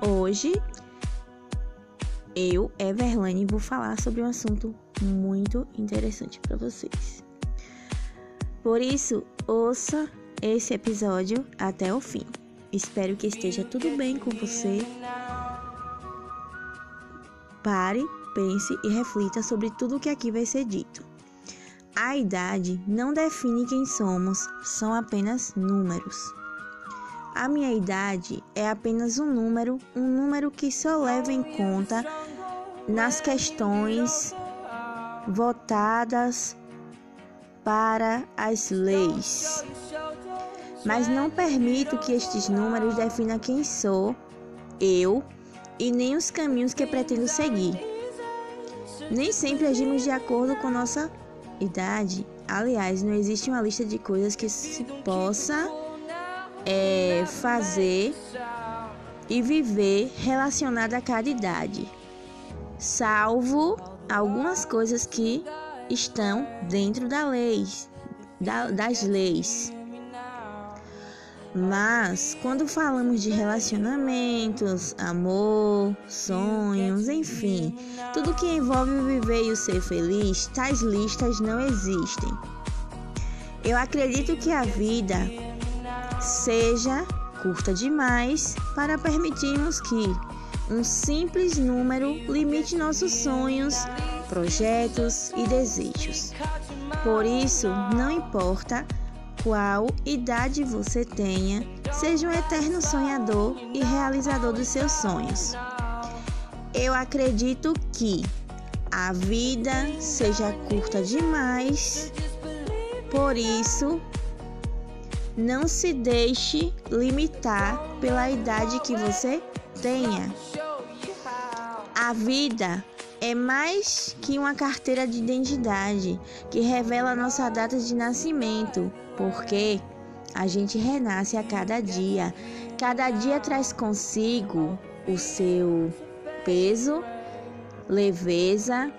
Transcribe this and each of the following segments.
Hoje eu, Everlane, vou falar sobre um assunto muito interessante para vocês. Por isso, ouça esse episódio até o fim. Espero que esteja tudo bem com você. Pare, pense e reflita sobre tudo o que aqui vai ser dito. A idade não define quem somos, são apenas números. A minha idade é apenas um número, um número que só leva em conta nas questões votadas para as leis. Mas não permito que estes números definam quem sou, eu, e nem os caminhos que pretendo seguir. Nem sempre agimos de acordo com nossa idade. Aliás, não existe uma lista de coisas que se possa é, fazer e viver relacionada a cada idade, salvo algumas coisas que estão dentro da lei, da, das leis. Mas quando falamos de relacionamentos, amor, sonhos, enfim, tudo que envolve viver e o ser feliz, tais listas não existem. Eu acredito que a vida seja curta demais para permitirmos que um simples número limite nossos sonhos, projetos e desejos. Por isso, não importa qual idade você tenha, seja um eterno sonhador e realizador dos seus sonhos. Eu acredito que a vida seja curta demais, por isso, não se deixe limitar pela idade que você tenha. A vida é mais que uma carteira de identidade que revela nossa data de nascimento, porque a gente renasce a cada dia. Cada dia traz consigo o seu peso, leveza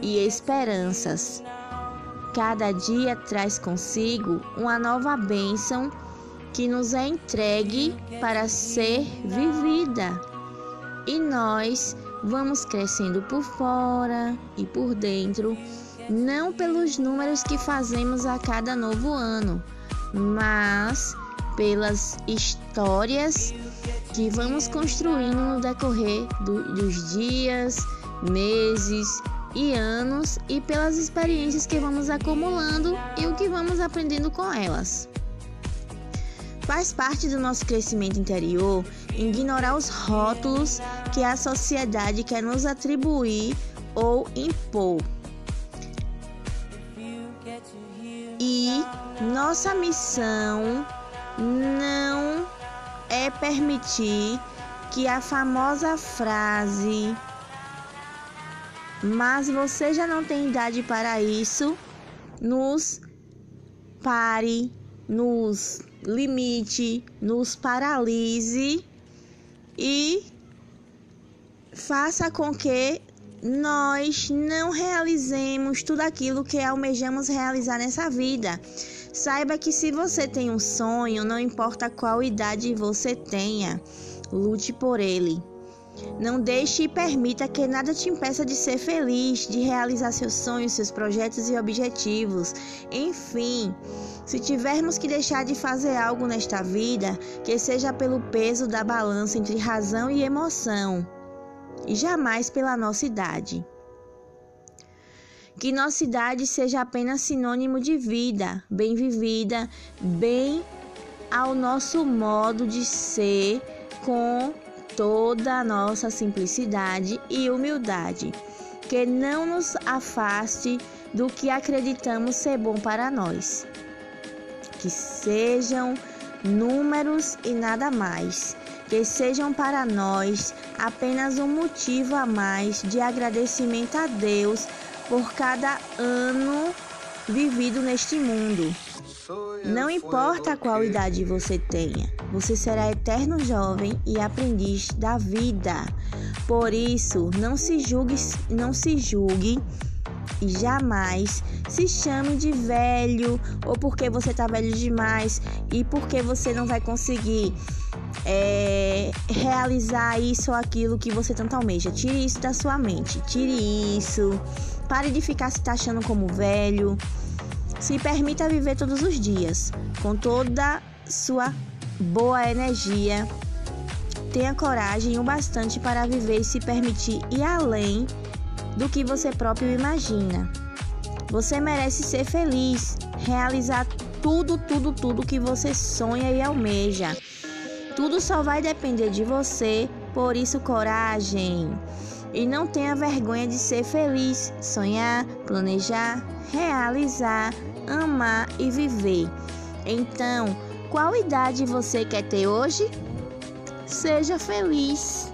e esperanças. Cada dia traz consigo uma nova bênção que nos é entregue para ser vivida. E nós vamos crescendo por fora e por dentro, não pelos números que fazemos a cada novo ano, mas pelas histórias que vamos construindo no decorrer do, dos dias, meses e anos e pelas experiências que vamos acumulando e o que vamos aprendendo com elas. Faz parte do nosso crescimento interior ignorar os rótulos que a sociedade quer nos atribuir ou impor. E nossa missão não é permitir que a famosa frase mas você já não tem idade para isso, nos pare, nos limite, nos paralise e faça com que nós não realizemos tudo aquilo que almejamos realizar nessa vida. Saiba que se você tem um sonho, não importa qual idade você tenha, lute por ele. Não deixe e permita que nada te impeça de ser feliz, de realizar seus sonhos, seus projetos e objetivos. Enfim, se tivermos que deixar de fazer algo nesta vida, que seja pelo peso da balança entre razão e emoção, e jamais pela nossa idade. Que nossa idade seja apenas sinônimo de vida, bem vivida, bem ao nosso modo de ser, com toda a nossa simplicidade e humildade, que não nos afaste do que acreditamos ser bom para nós. Que sejam números e nada mais, que sejam para nós apenas um motivo a mais de agradecimento a Deus por cada ano vivido neste mundo. Não importa qual idade você tenha, você será eterno jovem e aprendiz da vida. Por isso, não se julgue, não se julgue e jamais se chame de velho ou porque você tá velho demais e porque você não vai conseguir é, realizar isso ou aquilo que você tanto almeja. Tire isso da sua mente. Tire isso. Pare de ficar se taxando como velho. Se permita viver todos os dias com toda sua boa energia. Tenha coragem o bastante para viver e se permitir ir além do que você próprio imagina. Você merece ser feliz, realizar tudo, tudo, tudo que você sonha e almeja. Tudo só vai depender de você, por isso, coragem. E não tenha vergonha de ser feliz, sonhar, planejar, realizar, amar e viver. Então, qual idade você quer ter hoje? Seja feliz.